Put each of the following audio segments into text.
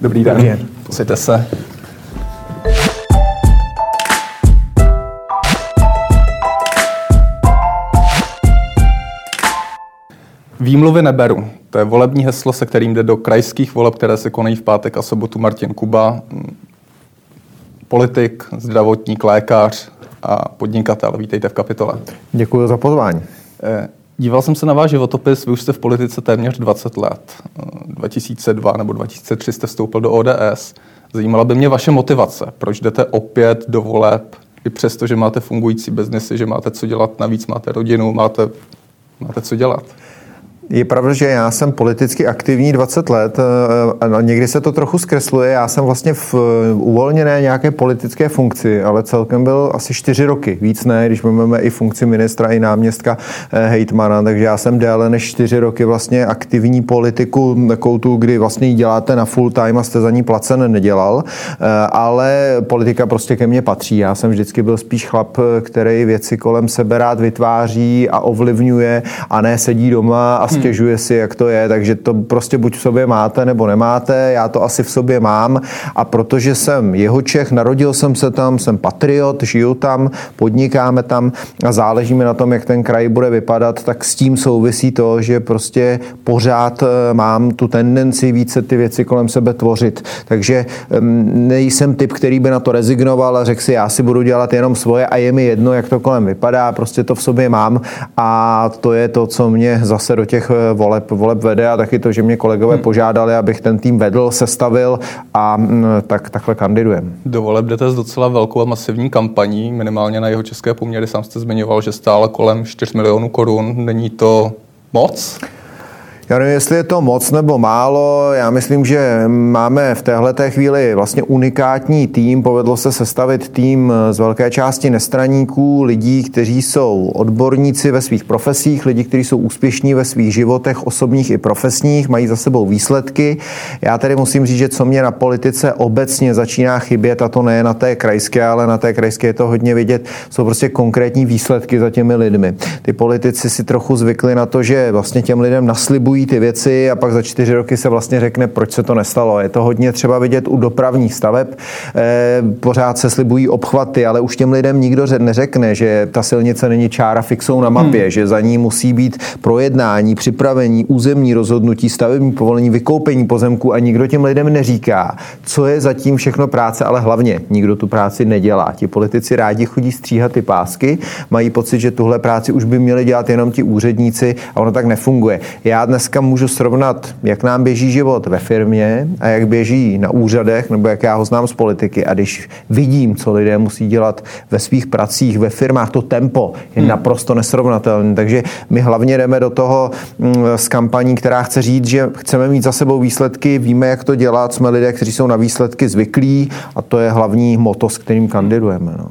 Dobrý den. Dobrý den. Posaďte se. Výmluvy neberu. To je volební heslo, se kterým jde do krajských voleb, které se konají v pátek a sobotu Martin Kuba. Politik, zdravotník, lékař a podnikatel. Vítejte v kapitole. Děkuji za pozvání. Díval jsem se na váš životopis, vy už jste v politice téměř 20 let. 2002 eh, nebo 2003 jste vstoupil do ODS. Zajímala by mě vaše motivace. Proč jdete opět do voleb, i přesto, že máte fungující biznesy, že máte co dělat, navíc máte rodinu, máte, máte co dělat? Je pravda, že já jsem politicky aktivní 20 let eh, a někdy se to trochu zkresluje. Já jsem vlastně v eh, uvolněné nějaké politické funkci, ale celkem byl asi 4 roky, víc ne, když máme i funkci ministra i náměstka eh, hejtmana, takže já jsem déle než 4 roky vlastně aktivní politiku, takovou tu, kdy vlastně ji děláte na full time a jste za ní placen, nedělal, ale politika prostě ke mně patří. Já jsem vždycky byl spíš chlap, který věci kolem sebe rád vytváří a ovlivňuje a ne sedí doma a stěžuje si, jak to je, takže to prostě buď v sobě máte nebo nemáte, já to asi v sobě mám a protože jsem jeho Čech, narodil jsem se tam, jsem patriot, žiju tam, podnikáme tam a záleží mi na tom, jak ten kraj bude vypadat, tak s tím souvisí to, že prostě pořád eh, mám tu tendenci více ty věci kolem sebe tvořit. Takže nejsem typ, který by na to rezignoval a řekl si, já si budu dělat jenom svoje a je mi jedno, jak to kolem vypadá, prostě to v sobě mám a to je to, co mě zase do těch Eh, voleb, voleb vede a taky to, že mě kolegové hmm. požádali, abych ten tým vedl, sestavil a mm, tak takhle kandidujem. Do voleb jdete s docela velkou a masivní kampaní, minimálně na jeho české poměry. Sám jste zmiňoval, že stále kolem 4 milionů korun. Není to moc? Já nevím, jestli je to moc nebo málo. Já myslím, že máme v téhle chvíli vlastně unikátní tým. Povedlo se sestavit tým z velké části nestraníků, lidí, kteří jsou odborníci ve svých profesích, lidí, kteří jsou úspěšní ve svých životech, osobních i profesních, mají za sebou výsledky. Já tedy musím říct, že co mě na politice obecně začíná chybět, a to ne na té krajské, ale na té krajské je to hodně vidět, jsou prostě konkrétní výsledky za těmi lidmi. Ty politici si trochu zvykli na to, že vlastně těm lidem naslibují slibují ty věci a pak za čtyři roky se vlastně řekne, proč se to nestalo. Je to hodně třeba vidět u dopravních staveb. Eh, pořád se slibují obchvaty, ale už těm lidem nikdo neřekne, že ta silnice není čára fixou na mapě, hmm. že za ní musí být projednání, připravení, územní rozhodnutí, stavební povolení, vykoupení pozemku a nikdo těm lidem neříká, co je zatím všechno práce, ale hlavně nikdo tu práci nedělá. Ti politici rádi chodí stříhat ty pásky, mají pocit, že tuhle práci už by měli dělat jenom ti úředníci a ono tak nefunguje. Já dnes dneska můžu srovnat, jak nám běží život ve firmě a jak běží na úřadech, nebo jak já ho znám z politiky. A když vidím, co lidé musí dělat ve svých pracích, ve firmách, to tempo je hmm. naprosto nesrovnatelné. Takže my hlavně jdeme do toho mm, s kampaní, která chce říct, že chceme mít za sebou výsledky, víme, jak to dělat, jsme lidé, kteří jsou na výsledky zvyklí a to je hlavní moto, s kterým kandidujeme. No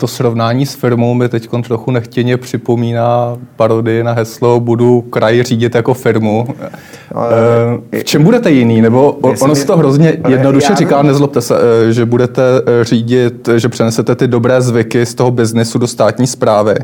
to srovnání s firmou mi teď trochu nechtěně připomíná parodii na heslo budu kraj řídit jako firmu. Eh, v čem budete jiný? Nebo ono se to hrozně jednoduše říká, nezlobte se, eh, že budete eh, řídit, že přenesete ty dobré zvyky z toho biznesu do státní zprávy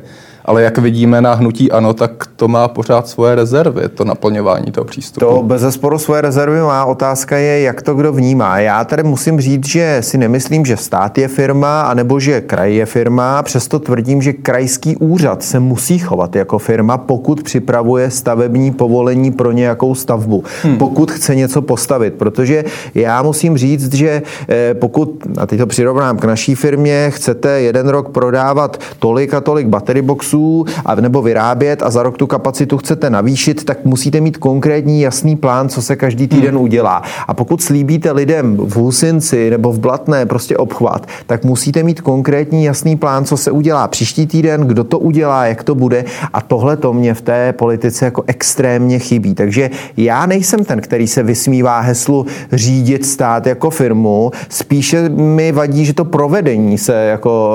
ale jak vidíme na hnutí ano, tak to má pořád svoje rezervy, to naplňování toho přístupu. To bez zesporu svoje rezervy má. Otázka je, jak to kdo vnímá. Já tady musím říct, že si nemyslím, že stát je firma, anebo že kraj je firma. Přesto tvrdím, že krajský úřad se musí chovat jako firma, pokud připravuje stavební povolení pro nějakou stavbu. Hmm. Pokud chce něco postavit. Protože já musím říct, že eh, pokud, a teď to přirovnám k naší firmě, chcete jeden rok prodávat tolik a tolik battery boxů, kusů a nebo vyrábět a za rok tu kapacitu chcete navýšit, tak musíte mít konkrétní jasný plán, co se každý týden hmm. udělá. A pokud slíbíte lidem v Husinci nebo v Blatné prostě obchvat, tak musíte mít konkrétní jasný plán, co se udělá příští týden, kdo to udělá, jak to bude a tohle to mě v té politice jako extrémně chybí. Takže já nejsem ten, který se vysmívá heslu řídit stát jako firmu, spíše mi vadí, že to provedení se jako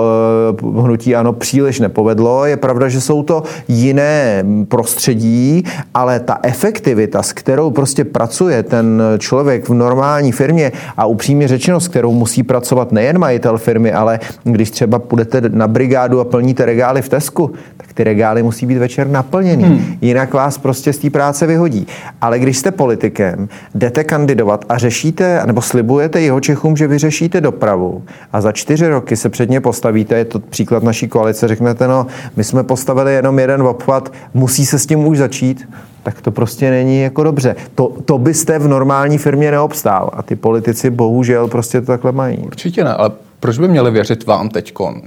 uh, hnutí ano příliš nepovedlo. Je pravda, že jsou to jiné prostředí, ale ta efektivita, s kterou prostě pracuje ten člověk v normální firmě a upřímně řečeno, s kterou musí pracovat nejen majitel firmy, ale když třeba půjdete na brigádu a plníte regály v Tesku, tak ty regály musí být večer naplněný. Hmm. Jinak vás prostě z té práce vyhodí. Ale když jste politikem, jdete kandidovat a řešíte, nebo slibujete jeho Čechům, že vyřešíte dopravu a za čtyři roky se před ně postavíte, je to příklad naší koalice, řeknete, no, my jsme postavili jenom jeden obchvat, musí se s tím už začít, tak to prostě není jako dobře. To, to byste v normální firmě neobstál. A ty politici bohužel prostě to takhle mají. Určitě ne, ale proč by měli věřit vám teďkon?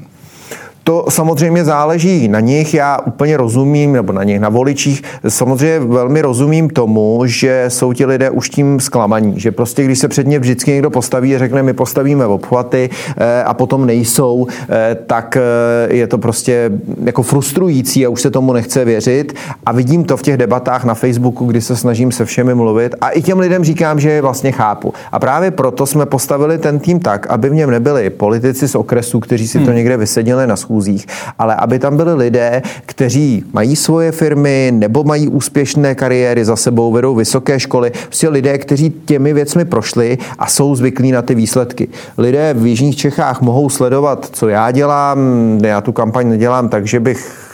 To samozřejmě záleží na nich, já úplně rozumím, nebo na nich, na voličích, samozřejmě velmi rozumím tomu, že jsou ti lidé už tím zklamaní, že prostě když se před ně vždycky někdo postaví a řekne, my postavíme obchvaty eh, a potom nejsou, eh, tak eh, je to prostě jako frustrující a už se tomu nechce věřit a vidím to v těch debatách na Facebooku, kdy se snažím se všemi mluvit a i těm lidem říkám, že je vlastně chápu. A právě proto jsme postavili ten tým tak, aby v něm nebyli politici z okresu, kteří si to hmm. někde vysedili na schůzi, schůzích, ale aby tam byli lidé, kteří mají svoje firmy nebo mají úspěšné kariéry za sebou, vedou vysoké školy, prostě lidé, kteří těmi věcmi prošli a jsou zvyklí na ty výsledky. Lidé v Jižních Čechách mohou sledovat, co já dělám, já tu kampaň nedělám, takže bych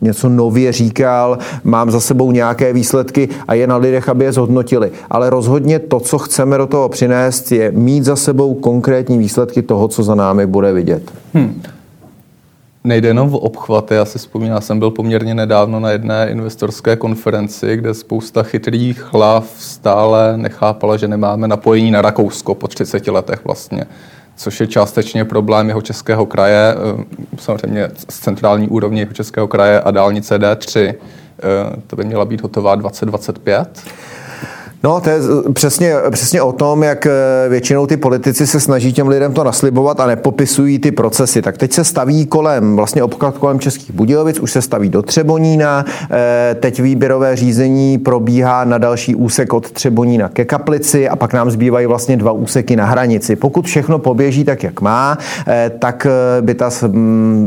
něco nově říkal, mám za sebou nějaké výsledky a je na lidech, aby je zhodnotili. Ale rozhodně to, co chceme do toho přinést, je mít za sebou konkrétní výsledky toho, co za námi bude vidět. Hmm nejde jenom o obchvaty. Já si vzpomínám, jsem byl poměrně nedávno na jedné investorské konferenci, kde spousta chytrých hlav stále nechápala, že nemáme napojení na Rakousko po 30 letech vlastně což je částečně problém jeho českého kraje, eh, samozřejmě z centrální úrovně jeho českého kraje a dálnice D3. Eh, to by měla být hotová 2025. No, to je přesně, přesně o tom, jak eh, většinou ty politici se snaží těm lidem to naslibovat a nepopisují ty procesy. Tak teď se staví kolem, vlastně obklad kolem Českých Budějovic, už se staví do Třebonína, eh, teď výběrové řízení probíhá na další úsek od Třebonína ke Kaplici a pak nám zbývají vlastně dva úseky na hranici. Pokud všechno poběží tak, jak má, eh, tak by ta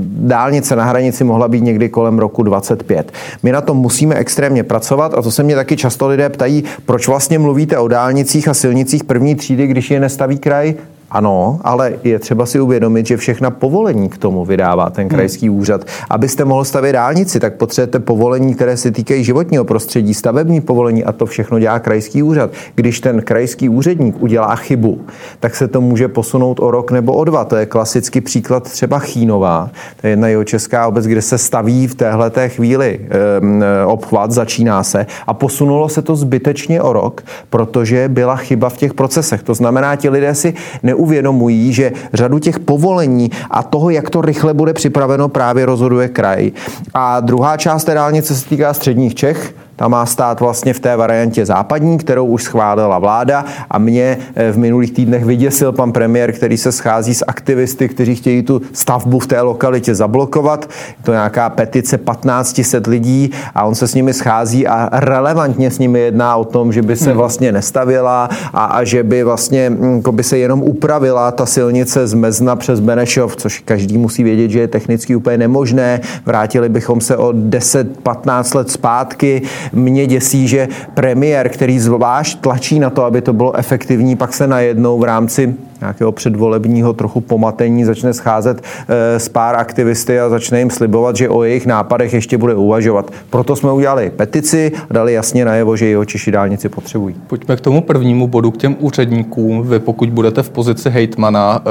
dálnice na hranici mohla být někdy kolem roku 25. My na tom musíme extrémně pracovat a to se mě taky často lidé ptají, proč vlastně vlastně mluvíte o dálnicích a silnicích první třídy, když je nestaví kraj? Ano, ale je třeba si uvědomit, že všechna povolení k tomu vydává ten krajský hmm. úřad. Abyste mohl stavět dálnici, tak potřebujete povolení, které se týkají životního prostředí, stavební povolení a to všechno dělá krajský úřad. Když ten krajský úředník udělá chybu, tak se to může posunout o rok nebo o dva. To je klasický příklad třeba Chínová. To je jedna jeho česká obec, kde se staví v téhle chvíli e, obchvat, začíná se a posunulo se to zbytečně o rok, protože byla chyba v těch procesech. To znamená, ti lidé si ne neuvědomují, že řadu těch povolení a toho, jak to rychle bude připraveno, právě rozhoduje kraj. A druhá část té dálnice se týká středních Čech, ta má stát vlastně v té variantě západní, kterou už schválila vláda a mě eh, v minulých týdnech vyděsil pan premiér, který se schází s aktivisty, kteří chtějí tu stavbu v té lokalitě zablokovat. Je to nějaká petice 1500 lidí a on se s nimi schází a relevantně s nimi jedná o tom, že by se hmm. vlastně nestavila a, a že by vlastně hm, jako by se jenom upravila ta silnice z Mezna přes Benešov, což každý musí vědět, že je technicky úplně nemožné. Vrátili bychom se o 10-15 let zpátky mě děsí, že premiér, který zvlášť tlačí na to, aby to bylo efektivní, pak se najednou v rámci nějakého předvolebního trochu pomatení začne scházet e, s pár aktivisty a začne jim slibovat, že o jejich nápadech ještě bude uvažovat. Proto jsme udělali petici a dali jasně najevo, že jeho Češi dálnici potřebují. Pojďme k tomu prvnímu bodu, k těm úředníkům. Vy pokud budete v pozici hejtmana, e,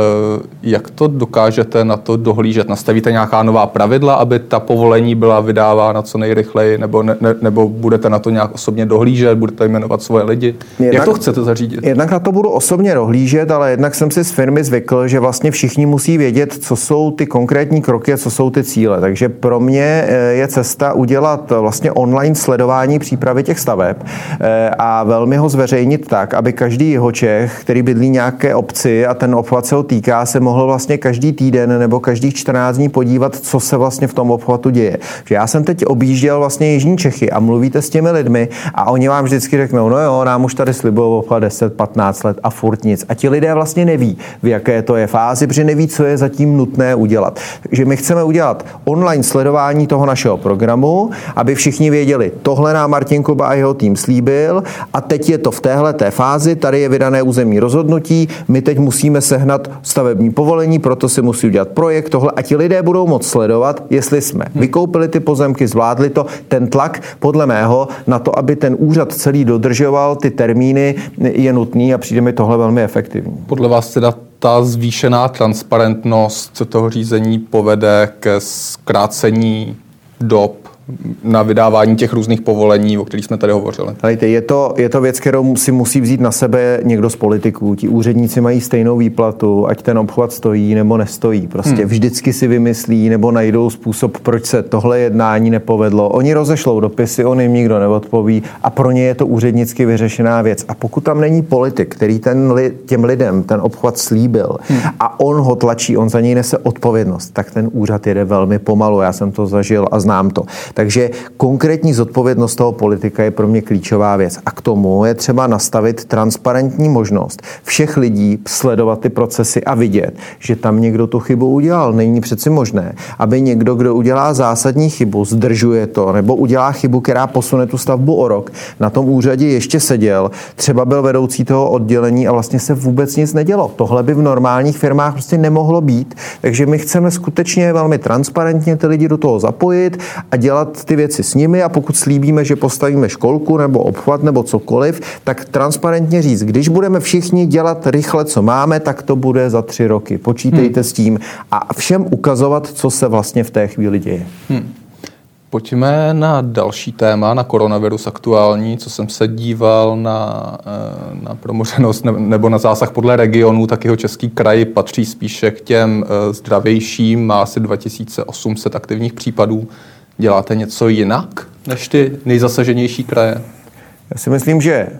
jak to dokážete na to dohlížet? Nastavíte nějaká nová pravidla, aby ta povolení byla vydávána co nejrychleji, nebo, ne, ne, nebo budete na to nějak osobně dohlížet, budete jmenovat svoje lidi? Jednak, jak to chcete zařídit? Jednak na to budu osobně dohlížet, ale jednak jsem si z firmy zvykl, že vlastně všichni musí vědět, co jsou ty konkrétní kroky a co jsou ty cíle. Takže pro mě eh, je cesta udělat vlastně online sledování přípravy těch staveb eh, a velmi ho zveřejnit tak, aby každý jeho Čech, který bydlí nějaké obci a ten obchvat se ho týká, se mohl vlastně každý týden nebo každých 14 dní podívat, co se vlastně v tom obchvatu děje. Že já jsem teď objížděl vlastně Jižní Čechy a mluvíte s těmi lidmi a oni vám vždycky řeknou, no jo, nám už tady slibují 10-15 let a furt nic. A ti lidé vlastně neví, v jaké to je fázi, protože neví, co je zatím nutné udělat. Takže my chceme udělat online sledování toho našeho programu, aby všichni věděli, tohle nám Martin Kuba a jeho tým slíbil a teď je to v téhle té fázi, tady je vydané územní rozhodnutí, my teď musíme sehnat stavební povolení, proto si musí udělat projekt, tohle a ti lidé budou moct sledovat, jestli jsme hmm. vykoupili ty pozemky, zvládli to, ten tlak podle mého na to, aby ten úřad celý dodržoval ty termíny, je nutný a přijde mi tohle velmi efektivní. Podle vás teda ta zvýšená transparentnost toho řízení povede ke zkrácení dob na vydávání těch různých povolení, o kterých jsme tady hovořili. Hejte, je to, je to věc, kterou si musí vzít na sebe někdo z politiků. Ti úředníci mají stejnou výplatu, ať ten obchvat stojí nebo nestojí. Prostě hmm. vždycky si vymyslí nebo najdou způsob, proč se tohle jednání nepovedlo. Oni rozešlou dopisy, on jim nikdo neodpoví a pro ně je to úřednicky vyřešená věc. A pokud tam není politik, který ten li, těm lidem ten obchvat slíbil hmm. a on ho tlačí, on za něj nese odpovědnost, tak ten úřad jede velmi pomalu. Já jsem to zažil a znám to. Takže konkrétní zodpovědnost toho politika je pro mě klíčová věc. A k tomu je třeba nastavit transparentní možnost všech lidí sledovat ty procesy a vidět, že tam někdo tu chybu udělal. Není přeci možné, aby někdo, kdo udělá zásadní chybu, zdržuje to, nebo udělá chybu, která posune tu stavbu o rok, na tom úřadě ještě seděl, třeba byl vedoucí toho oddělení a vlastně se vůbec nic nedělo. Tohle by v normálních firmách prostě nemohlo být. Takže my chceme skutečně velmi transparentně ty lidi do toho zapojit a dělat dělat ty věci s nimi a pokud slíbíme, že postavíme školku nebo obchvat nebo cokoliv, tak transparentně říct, když budeme všichni dělat rychle, co máme, tak to bude za tři roky. Počítejte hmm. s tím a všem ukazovat, co se vlastně v té chvíli děje. Hmm. Pojďme na další téma, na koronavirus aktuální, co jsem se díval na, eh, na promořenost nebo na zásah podle regionů, tak jeho český kraj patří spíše k těm eh, zdravějším, má asi 2800 aktivních případů Děláte něco jinak než ty nejzasaženější kraje? Já si myslím, že eh,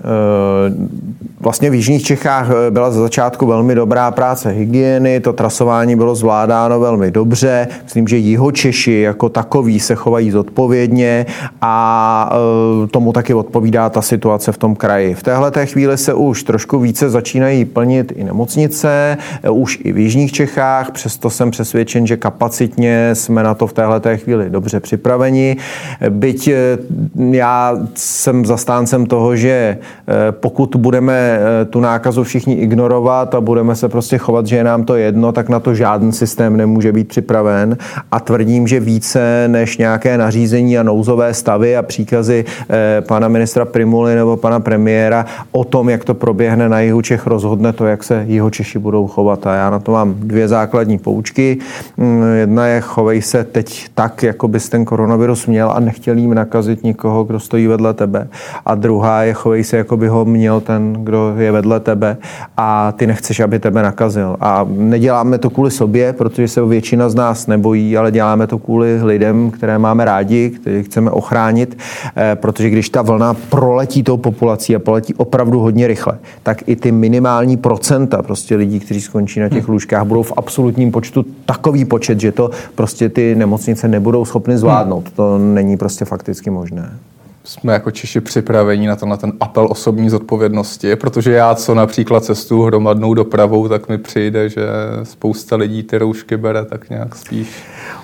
vlastně v Jižních Čechách eh, byla za začátku velmi dobrá práce hygieny, to trasování bylo zvládáno velmi dobře. Myslím, že jiho Češi jako takový se chovají zodpovědně a eh, tomu taky odpovídá ta situace v tom kraji. V téhle té chvíli se už trošku více začínají plnit i nemocnice, už i v Jižních Čechách, přesto jsem přesvědčen, že kapacitně jsme na to v téhle té chvíli dobře připraveni. Byť já jsem zastáncem toho, že eh, pokud budeme eh, tu nákazu všichni ignorovat a budeme se prostě chovat, že je nám to jedno, tak na to žádný systém nemůže být připraven. A tvrdím, že více než nějaké nařízení a nouzové stavy a příkazy eh, pana ministra Primuly nebo pana premiéra o tom, jak to proběhne na jihu Čech, rozhodne to, jak se jiho Češi budou chovat. A já na to mám dvě základní poučky. Mm, jedna je, chovej se teď tak, jako bys ten koronavirus měl a nechtěl jim nakazit nikoho, kdo stojí vedle tebe. A druhá je chovej se, jako by ho měl ten, kdo je vedle tebe a ty nechceš, aby tebe nakazil. A neděláme to kvůli sobě, protože se většina z nás nebojí, ale děláme to kvůli lidem, které máme rádi, které chceme ochránit, eh, protože když ta vlna proletí tou populací a proletí opravdu hodně rychle, tak i ty minimální procenta prostě lidí, kteří skončí na těch hmm. lůžkách, budou v absolutním počtu takový počet, že to prostě ty nemocnice nebudou schopny zvládnout. To není prostě fakticky možné jsme jako Češi připraveni na, na ten apel osobní zodpovědnosti, protože já, co například cestu hromadnou dopravou, tak mi přijde, že spousta lidí ty roušky bere tak nějak spíš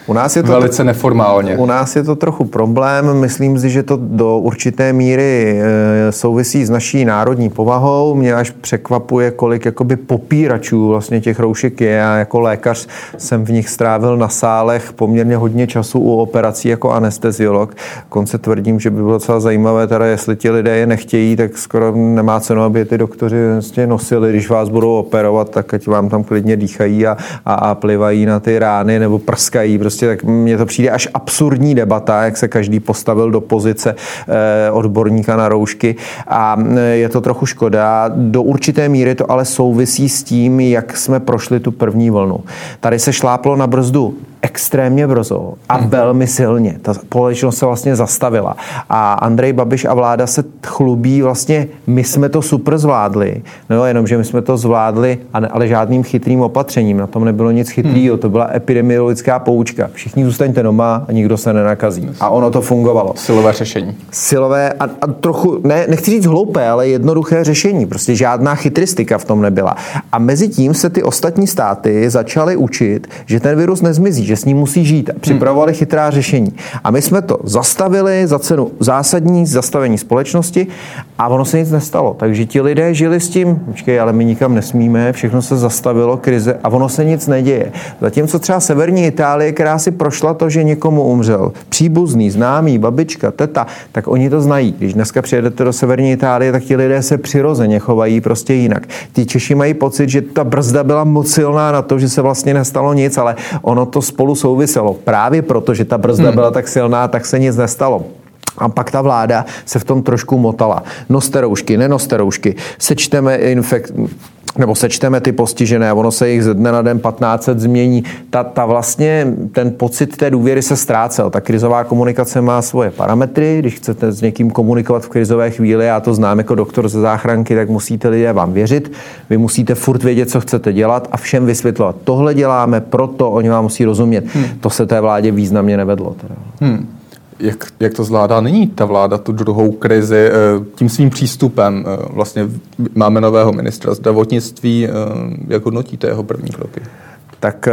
u nás je to velice neformálně. U nás je to trochu problém. Myslím si, že to do určité míry e, souvisí s naší národní povahou. Mě až překvapuje, kolik jakoby popíračů vlastně těch roušek je. Já jako lékař jsem v nich strávil na sálech poměrně hodně času u operací jako anesteziolog. Konce tvrdím, že by bylo docela zajímavé, teda jestli ti lidé je nechtějí, tak skoro nemá cenu, aby ty doktoři vlastně nosili, když vás budou operovat, tak ať vám tam klidně dýchají a, a, a plivají na ty rány nebo prskají prostě tak mně to přijde až absurdní debata, jak se každý postavil do pozice eh, odborníka na roušky a eh, je to trochu škoda. Do určité míry to ale souvisí s tím, jak jsme prošli tu první vlnu. Tady se šláplo na brzdu extrémně brzo a hmm. velmi silně. Ta společnost se vlastně zastavila. A Andrej Babiš a vláda se chlubí vlastně, my jsme to super zvládli, no jenom, že my jsme to zvládli, ale žádným chytrým opatřením. Na tom nebylo nic chytrého, hmm. to byla epidemiologická poučka. Všichni zůstaňte doma a nikdo se nenakazí. A ono to fungovalo. Silové řešení. Silové a, a trochu, ne, nechci říct hloupé, ale jednoduché řešení. Prostě žádná chytristika v tom nebyla. A mezi tím se ty ostatní státy začaly učit, že ten virus nezmizí, že s ním musí žít a připravovali chytrá řešení. A my jsme to zastavili za cenu zásadní zastavení společnosti a ono se nic nestalo. Takže ti lidé žili s tím, počkej, ale my nikam nesmíme, všechno se zastavilo, krize a ono se nic neděje. Zatímco třeba severní Itálie, která si prošla to, že někomu umřel, příbuzný, známý, babička, teta, tak oni to znají. Když dneska přijedete do severní Itálie, tak ti lidé se přirozeně chovají prostě jinak. Ti Češi mají pocit, že ta brzda byla moc silná na to, že se vlastně nestalo nic, ale ono to spolu souviselo. Právě proto, že ta brzda hmm. byla tak silná, tak se nic nestalo. A pak ta vláda se v tom trošku motala. Noste roušky, nenoste roušky, sečteme infekt, nebo sečteme ty postižené a ono se jich ze dne na den 1500 změní. Ta, ta vlastně, ten pocit té důvěry se ztrácel. Ta krizová komunikace má svoje parametry. Když chcete s někým komunikovat v krizové chvíli, já to znám jako doktor ze záchranky, tak musíte lidé vám věřit. Vy musíte furt vědět, co chcete dělat a všem vysvětlovat. Tohle děláme, proto oni vám musí rozumět. Hmm. To se té vládě významně nevedlo. Teda. Hmm jak, jak to zvládá nyní ta vláda, tu druhou krizi, eh, tím svým přístupem. Eh, vlastně máme nového ministra zdravotnictví. Eh, jak hodnotíte jeho první kroky? Tak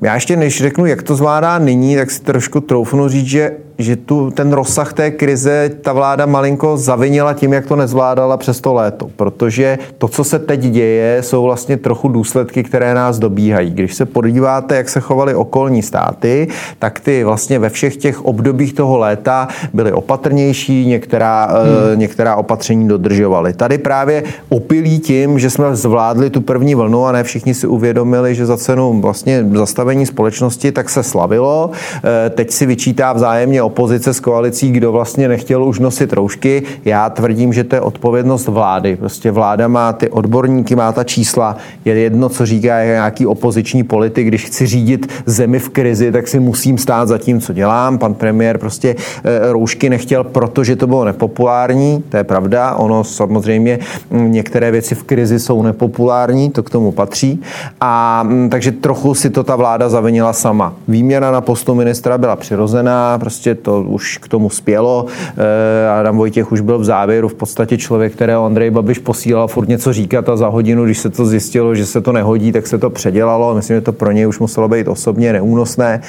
já ještě než řeknu, jak to zvládá nyní, tak si trošku troufnu říct, že že tu, ten rozsah té krize ta vláda malinko zavinila tím, jak to nezvládala přes to léto. Protože to, co se teď děje, jsou vlastně trochu důsledky, které nás dobíhají. Když se podíváte, jak se chovaly okolní státy, tak ty vlastně ve všech těch obdobích toho léta byly opatrnější, některá, hmm. některá opatření dodržovaly. Tady právě opilí tím, že jsme zvládli tu první vlnu a ne všichni si uvědomili, že za cenu vlastně zastavení společnosti tak se slavilo. Eh, teď si vyčítá vzájemně opozice s koalicí, kdo vlastně nechtěl už nosit roušky. Já tvrdím, že to je odpovědnost vlády. Prostě vláda má ty odborníky, má ta čísla. Je jedno, co říká nějaký opoziční politik. Když chci řídit zemi v krizi, tak si musím stát za tím, co dělám. Pan premiér prostě eh, roušky nechtěl, protože to bylo nepopulární. To je pravda. Ono samozřejmě hm, některé věci v krizi jsou nepopulární, to k tomu patří. A hm, takže trochu si to ta vláda zavinila sama. Výměna na postu ministra byla přirozená, prostě to už k tomu spělo. Eh, Adam Vojtěch už byl v závěru v podstatě člověk, kterého Andrej Babiš posílal furt něco říkat a za hodinu, když se to zjistilo, že se to nehodí, tak se to předělalo. Myslím, že to pro něj už muselo být osobně neúnosné.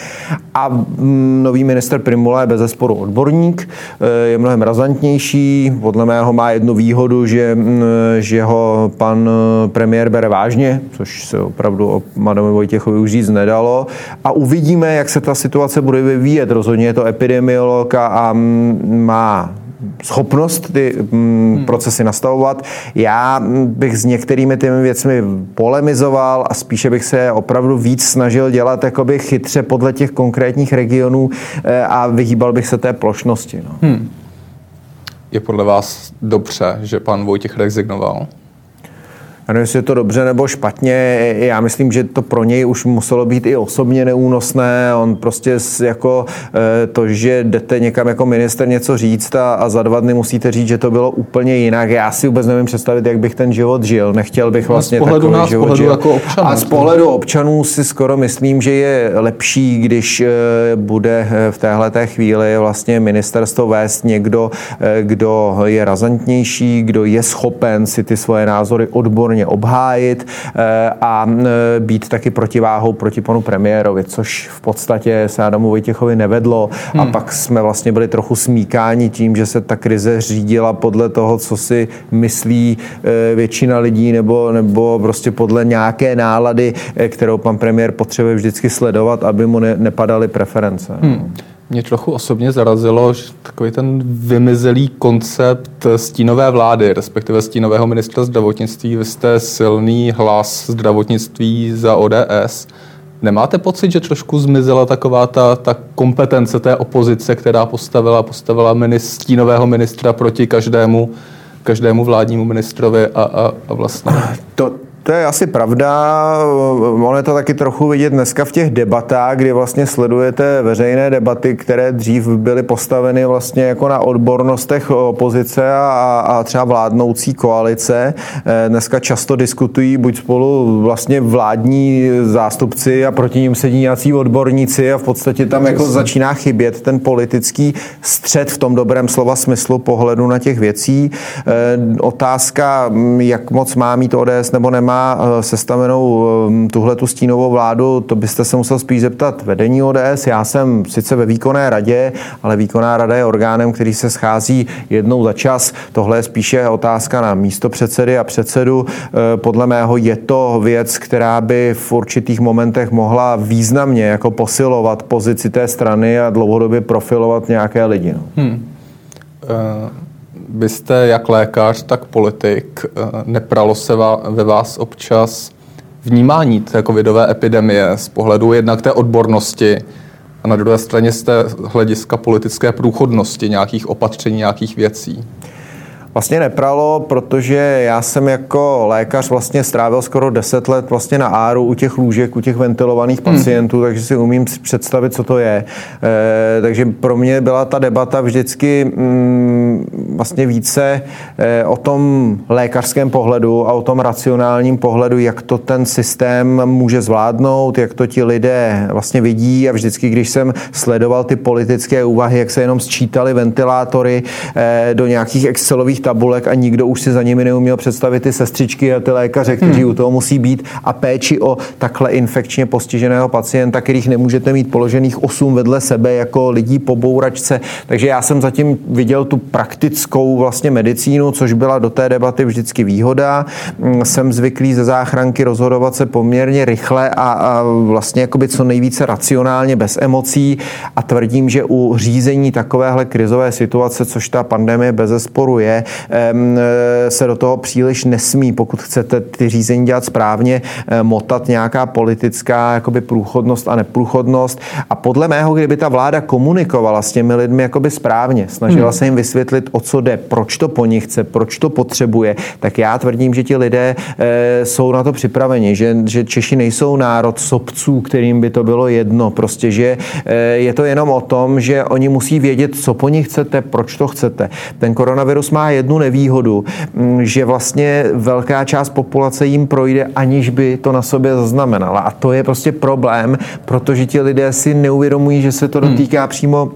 A mm, nový minister Primula je bez zesporu odborník, eh, je mnohem razantnější, podle mého má jednu výhodu, že, mm, že ho pan eh, premiér bere vážně, což se opravdu o Adamu Vojtěchovi už říct nedalo. A uvidíme, jak se ta situace bude vyvíjet. Rozhodně je to epidemie epidemiolog a má schopnost ty hmm. procesy nastavovat. Já bych s některými těmi věcmi polemizoval a spíše bych se opravdu víc snažil dělat jakoby chytře podle těch konkrétních regionů eh, a vyhýbal bych se té plošnosti. No. Hmm. Je podle vás dobře, že pan Vojtěch rezignoval? Já nevím, jestli je to dobře nebo špatně. Já myslím, že to pro něj už muselo být i osobně neúnosné. On prostě jako eh, to, že jdete někam jako minister něco říct a, a za dva dny musíte říct, že to bylo úplně jinak. Já si vůbec nevím představit, jak bych ten život žil. Nechtěl bych vlastně no, takový nás, život žil. Jako občanů, a z pohledu občanů si skoro myslím, že je lepší, když eh, bude eh, v téhle té chvíli vlastně ministerstvo vést někdo, kdo je razantnější, kdo je schopen si ty svoje názory odborně odborně obhájit eh, a eh, být taky protiváhou proti panu premiérovi, což v podstatě se Adamu Vojtěchovi nevedlo hmm. a pak jsme vlastně byli trochu smíkáni tím, že se ta krize řídila podle toho, co si myslí eh, většina lidí nebo, nebo prostě podle nějaké nálady, kterou pan premiér potřebuje vždycky sledovat, aby mu ne, nepadaly preference. Hmm. Mě trochu osobně zarazilo že takový ten vymizelý koncept stínové vlády, respektive stínového ministra zdravotnictví. Vy jste silný hlas zdravotnictví za ODS. Nemáte pocit, že trošku zmizela taková ta, ta kompetence té opozice, která postavila, postavila minist, stínového ministra proti každému, každému vládnímu ministrovi a, a, a vlastně... To, To je asi pravda. Ono je to taky trochu vidět dneska v těch debatách, kdy vlastně sledujete veřejné debaty, které dřív byly postaveny vlastně jako na odbornostech opozice a, a třeba vládnoucí koalice. Eh, dneska často diskutují buď spolu vlastně vládní zástupci a proti ním sedí nějací odborníci a v podstatě tam jako začíná chybět ten politický střed v tom dobrém slova smyslu pohledu na těch věcí. Eh, otázka, jak moc má mít ODS nebo nemá má eh, sestavenou eh, tuhle tu stínovou vládu, to byste se musel spíš zeptat vedení ODS. Já jsem sice ve výkonné radě, ale výkonná rada je orgánem, který se schází jednou za čas. Tohle je spíše otázka na místo předsedy a předsedu. Eh, podle mého je to věc, která by v určitých momentech mohla významně jako posilovat pozici té strany a dlouhodobě profilovat nějaké lidi. No. Hmm. Uh byste jak lékař, tak politik, eh, nepralo se ve vás občas vnímání té covidové epidemie z pohledu jednak té odbornosti a na druhé straně z té hlediska politické průchodnosti nějakých opatření, nějakých věcí? Vlastně nepralo, protože já jsem jako lékař vlastně strávil skoro 10 let vlastně na áru u těch lůžek, u těch ventilovaných hmm. pacientů, hmm. takže si umím představit, co to je. E, takže pro mě byla ta debata vždycky mm, vlastně více e, o tom lékařském pohledu a o tom racionálním pohledu, jak to ten systém může zvládnout, jak to ti lidé vlastně vidí a vždycky, když jsem sledoval ty politické úvahy, jak se jenom sčítali ventilátory e, do nějakých Excelových tabulek a nikdo už si za nimi neuměl představit ty sestřičky a ty lékaře, kteří hmm. u toho musí být a péči o takhle infekčně postiženého pacienta, kterých nemůžete mít položených 8 vedle sebe jako lidí po bouračce. Takže já jsem zatím viděl tu praktickou vlastně medicínu, což byla do té debaty vždycky výhoda. Mm, jsem zvyklý ze záchranky rozhodovat se poměrně rychle a, a vlastně jakoby co nejvíce racionálně, bez emocí a tvrdím, že u řízení takovéhle krizové situace, což ta pandemie bez zesporu je, se do toho příliš nesmí, pokud chcete ty řízení dělat správně, eh, motat nějaká politická jakoby průchodnost a neprůchodnost. A podle mého, kdyby ta vláda komunikovala s těmi lidmi jakoby správně, snažila hmm. se jim vysvětlit, o co jde, proč to po nich chce, proč to potřebuje, tak já tvrdím, že ti lidé e, jsou na to připraveni, že, že Češi nejsou národ sobců, kterým by to bylo jedno. Prostě, že e, je to jenom o tom, že oni musí vědět, co po nich chcete, proč to chcete. Ten koronavirus má jednu jednu nevýhodu, mm, že vlastně velká část populace jim projde, aniž by to na sobě zaznamenala. A to je prostě problém, protože ti lidé si neuvědomují, že se to hmm. dotýká přímo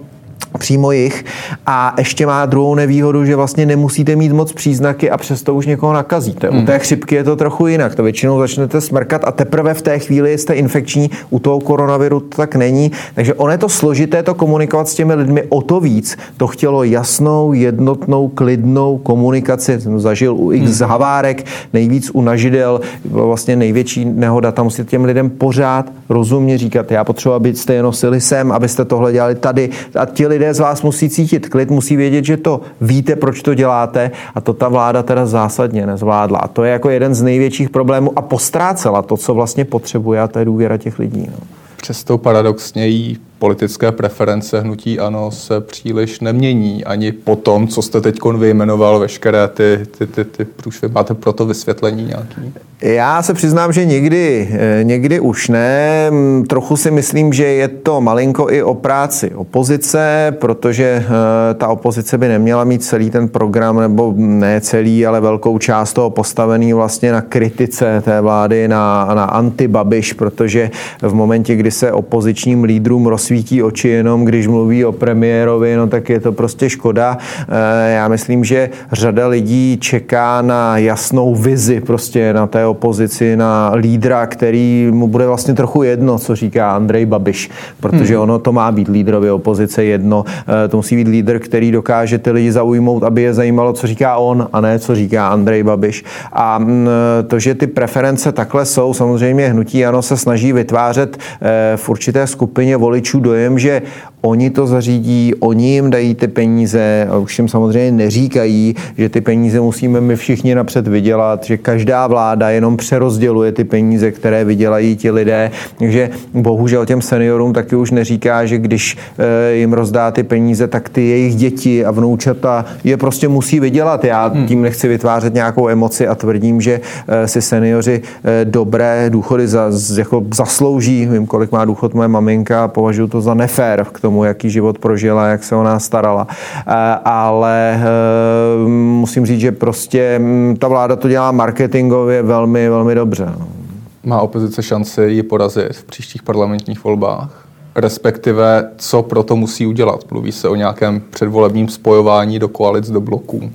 přímo jich a ještě má druhou nevýhodu, že vlastně nemusíte mít moc příznaky a přesto už někoho nakazíte. Hmm. U té chřipky je to trochu jinak. To většinou začnete smrkat a teprve v té chvíli jste infekční. U toho koronaviru to tak není. Takže on je to složité to komunikovat s těmi lidmi o to víc. To chtělo jasnou, jednotnou, klidnou komunikaci. Jsem zažil u x hmm. havárek, nejvíc u nažidel, byla vlastně největší nehoda. Tam musíte těm lidem pořád rozumně říkat, já potřebuji, abyste je nosili sem, abyste tohle dělali tady. A ti lidé z vás musí cítit klid, musí vědět, že to víte, proč to děláte a to ta vláda teda zásadně nezvládla. A to je jako jeden z největších problémů a postrácela to, co vlastně potřebuje a to je důvěra těch lidí. No. Přesto paradoxně jí politické preference hnutí ANO se příliš nemění ani po tom, co jste teď vyjmenoval veškeré ty, ty, ty, ty průšvy. Máte pro to vysvětlení nějaký? Já se přiznám, že někdy, eh, někdy už ne. Mm, trochu si myslím, že je to malinko i o práci opozice, protože eh, ta opozice by neměla mít celý ten program, nebo ne celý, ale velkou část toho postavený vlastně na kritice té vlády, na, na antibabiš, protože v momentě, kdy se opozičním lídrům roz svítí oči jenom, když mluví o premiérovi, no tak je to prostě škoda. Eh, já myslím, že řada lidí čeká na jasnou vizi prostě na té opozici, na lídra, který mu bude vlastně trochu jedno, co říká Andrej Babiš, protože hmm. ono to má být lídrově opozice jedno. Eh, to musí být lídr, který dokáže ty lidi zaujmout, aby je zajímalo, co říká on a ne, co říká Andrej Babiš. A mm, to, že ty preference takhle jsou, samozřejmě hnutí ano se snaží vytvářet eh, v určité skupině voličů dojem, že oni to zařídí, oni jim dají ty peníze a už jim samozřejmě neříkají, že ty peníze musíme my všichni napřed vydělat, že každá vláda jenom přerozděluje ty peníze, které vydělají ti lidé. Takže bohužel těm seniorům taky už neříká, že když eh, jim rozdá ty peníze, tak ty jejich děti a vnoučata je prostě musí vydělat. Já hmm. tím nechci vytvářet nějakou emoci a tvrdím, že eh, si seniori eh, dobré důchody za, jako zaslouží. Vím, kolik má důchod moje maminka a považuji to za nefér k tomu, jaký život prožila, jak se o nás starala. Ale musím říct, že prostě ta vláda to dělá marketingově velmi, velmi dobře. No. Má opozice šanci ji porazit v příštích parlamentních volbách? Respektive, co pro to musí udělat? Mluví se o nějakém předvolebním spojování do koalic, do bloků.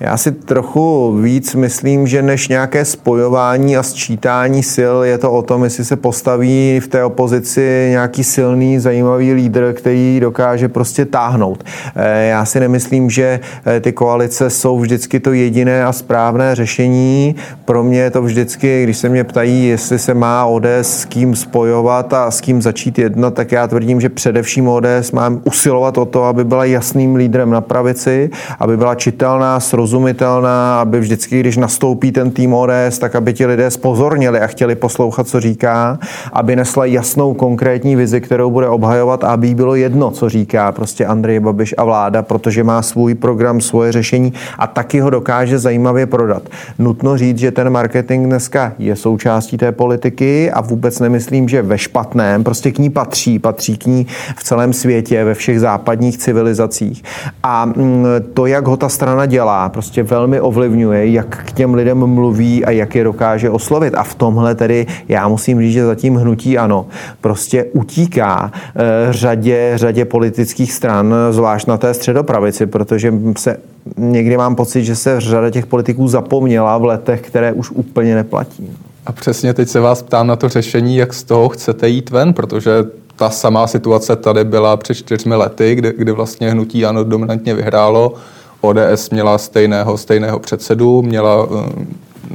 Já si trochu víc myslím, že než nějaké spojování a sčítání sil, je to o tom, jestli se postaví v té opozici nějaký silný, zajímavý lídr, který dokáže prostě táhnout. Eh, já si nemyslím, že eh, ty koalice jsou vždycky to jediné a správné řešení. Pro mě je to vždycky, když se mě ptají, jestli se má ODS s kým spojovat a s kým začít jednat, tak já tvrdím, že především ODS mám usilovat o to, aby byla jasným lídrem na pravici, aby byla čitelná, srozumitelná srozumitelná, aby vždycky, když nastoupí ten tým ODS, tak aby ti lidé spozornili a chtěli poslouchat, co říká, aby nesla jasnou konkrétní vizi, kterou bude obhajovat aby jí bylo jedno, co říká prostě Andrej Babiš a vláda, protože má svůj program, svoje řešení a taky ho dokáže zajímavě prodat. Nutno říct, že ten marketing dneska je součástí té politiky a vůbec nemyslím, že ve špatném, prostě k ní patří, patří k ní v celém světě, ve všech západních civilizacích. A mm, to, jak ho ta strana dělá, prostě velmi ovlivňuje, jak k těm lidem mluví a jak je dokáže oslovit. A v tomhle tedy já musím říct, že zatím hnutí ano, prostě utíká e, řadě, řadě politických stran, zvlášť na té středopravici, protože se někdy mám pocit, že se řada těch politiků zapomněla v letech, které už úplně neplatí. A přesně teď se vás ptám na to řešení, jak z toho chcete jít ven, protože ta samá situace tady byla před čtyřmi lety, kdy, kdy vlastně hnutí ano dominantně vyhrálo ODS měla stejného, stejného předsedu, měla,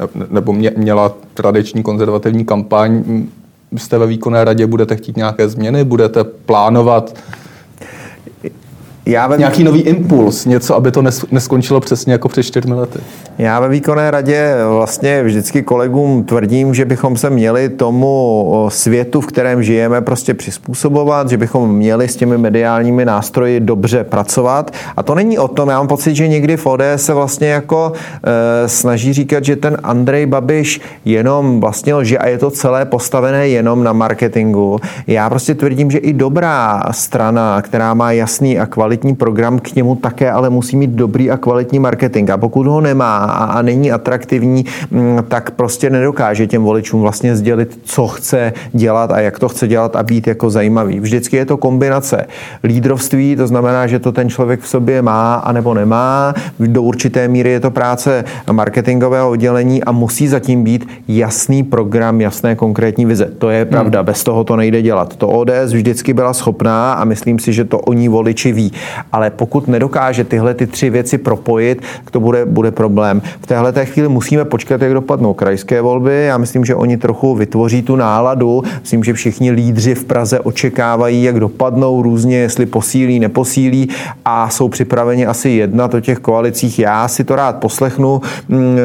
eh, nebo mě, měla tradiční konzervativní kampaň. Jste ve výkonné radě, budete chtít nějaké změny, budete plánovat já ve Nějaký nový impuls, něco, aby to neskončilo přesně jako před čtyřmi lety. Já ve výkonné radě vlastně vždycky kolegům tvrdím, že bychom se měli tomu světu, v kterém žijeme, prostě přizpůsobovat, že bychom měli s těmi mediálními nástroji dobře pracovat. A to není o tom, já mám pocit, že někdy v ODS se vlastně jako e, snaží říkat, že ten Andrej Babiš jenom vlastně lže a je to celé postavené jenom na marketingu. Já prostě tvrdím, že i dobrá strana, která má jasný a kvalitní kvalitní program, k němu také ale musí mít dobrý a kvalitní marketing. A pokud ho nemá a, není atraktivní, mm, tak prostě nedokáže těm voličům vlastně sdělit, co chce dělat a jak to chce dělat a být jako zajímavý. Vždycky je to kombinace lídrovství, to znamená, že to ten člověk v sobě má a nebo nemá. Do určité míry je to práce marketingového oddělení a musí zatím být jasný program, jasné konkrétní vize. To je pravda, hmm. bez toho to nejde dělat. To ODS vždycky byla schopná a myslím si, že to oni voliči ví ale pokud nedokáže tyhle ty tři věci propojit, to bude, bude problém. V téhle té chvíli musíme počkat, jak dopadnou krajské volby. Já myslím, že oni trochu vytvoří tu náladu. Myslím, že všichni lídři v Praze očekávají, jak dopadnou různě, jestli posílí, neposílí a jsou připraveni asi jednat o těch koalicích. Já si to rád poslechnu, mm,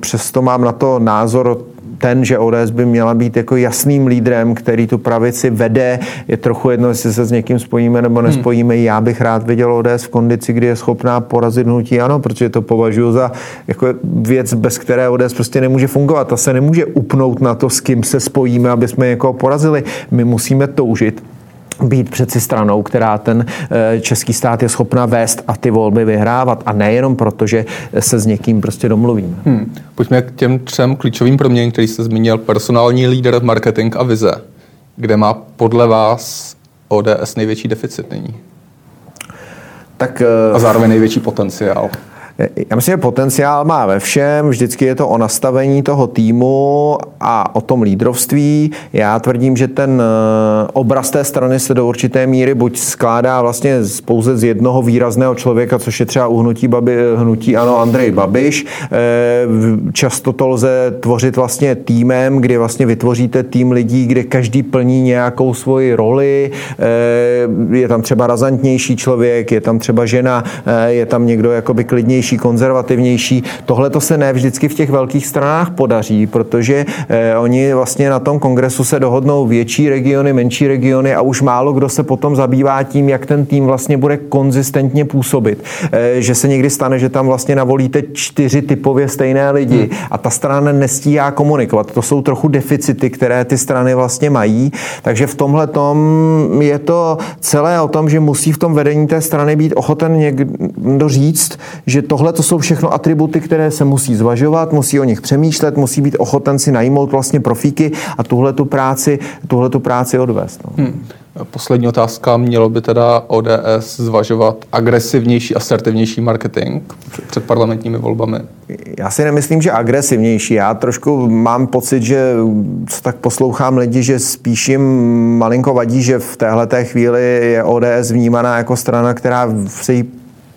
přesto mám na to názor ten, že ODS by měla být jako jasným lídrem, který tu pravici vede. Je trochu jedno, jestli se s někým spojíme nebo nespojíme. Hmm. Já bych rád viděl ODS v kondici, kdy je schopná porazit hnutí ano, protože to považuji za jako věc, bez které ODS prostě nemůže fungovat. Ta se nemůže upnout na to, s kým se spojíme, aby jsme někoho porazili. My musíme toužit být přeci stranou, která ten eh, český stát je schopna vést a ty volby vyhrávat. A nejenom proto, že se s někým prostě domluvíme. Hmm. Pojďme k těm třem klíčovým proměnám, který jste zmínil. Personální líder, marketing a vize. Kde má podle vás ODS největší deficit nyní? Tak, eh, a zároveň největší potenciál. Já myslím, že potenciál má ve všem, vždycky je to o nastavení toho týmu a o tom lídrovství. Já tvrdím, že ten eh, obraz té strany se do určité míry buď skládá vlastně pouze z jednoho výrazného člověka, což je třeba uhnutí babi, hnutí ano Andrej Babiš. Eh, často to lze tvořit vlastně týmem, kdy vlastně vytvoříte tým lidí, kde každý plní nějakou svoji roli. Eh, je tam třeba razantnější člověk, je tam třeba žena, je tam někdo jakoby klidnější konzervativnější, konzervativnější. Tohle to se ne vždycky v těch velkých stranách podaří, protože eh, oni vlastně na tom kongresu se dohodnou větší regiony, menší regiony a už málo kdo se potom zabývá tím, jak ten tým vlastně bude konzistentně působit. Eh, že se někdy stane, že tam vlastně navolíte čtyři typově stejné lidi hmm. a ta strana nestíhá komunikovat. To jsou trochu deficity, které ty strany vlastně mají. Takže v tomhle tom je to celé o tom, že musí v tom vedení té strany být ochoten někdo říct, že to tohle to jsou všechno atributy, které se musí zvažovat, musí o nich přemýšlet, musí být ochoten si najmout vlastně profíky a tuhle tu práci, tuhle tu práci odvést. No. Hmm. Poslední otázka. Mělo by teda ODS zvažovat agresivnější, asertivnější marketing před parlamentními volbami? Já si nemyslím, že agresivnější. Já trošku mám pocit, že co tak poslouchám lidi, že spíš jim malinko vadí, že v téhle chvíli je ODS vnímaná jako strana, která se jí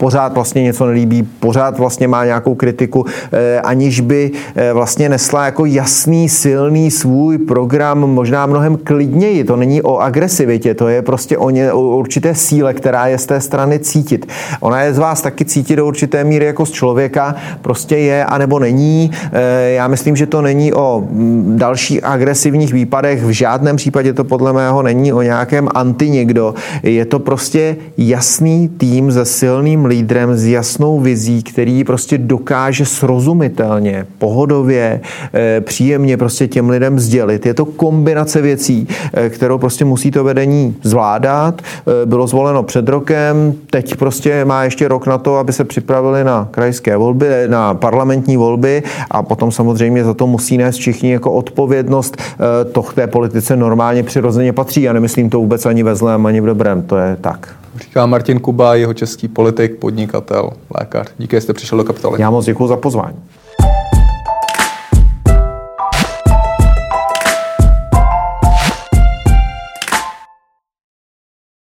pořád vlastně něco nelíbí, pořád vlastně má nějakou kritiku, eh, aniž by eh, vlastně nesla jako jasný, silný svůj program, možná mnohem klidněji. To není o agresivitě, to je prostě o, ně, o určité síle, která je z té strany cítit. Ona je z vás taky cítit do určité míry jako z člověka, prostě je anebo není. Eh, já myslím, že to není o mm, dalších agresivních výpadech, v žádném případě to podle mého není o nějakém anti někdo. Je to prostě jasný tým se silným lídrem s jasnou vizí, který prostě dokáže srozumitelně, pohodově, eh, příjemně prostě těm lidem sdělit. Je to kombinace věcí, eh, kterou prostě musí to vedení zvládat. Eh, bylo zvoleno před rokem, teď prostě má ještě rok na to, aby se připravili na krajské volby, na parlamentní volby a potom samozřejmě za to musí nést všichni jako odpovědnost. To k té politice normálně přirozeně patří. Já nemyslím to vůbec ani ve zlém, ani v dobrém. To je tak. Říká Martin Kuba, jeho český politik, podnikatel, lékař. Díky, že jste přišel do kapitoly. Já moc děkuji za pozvání.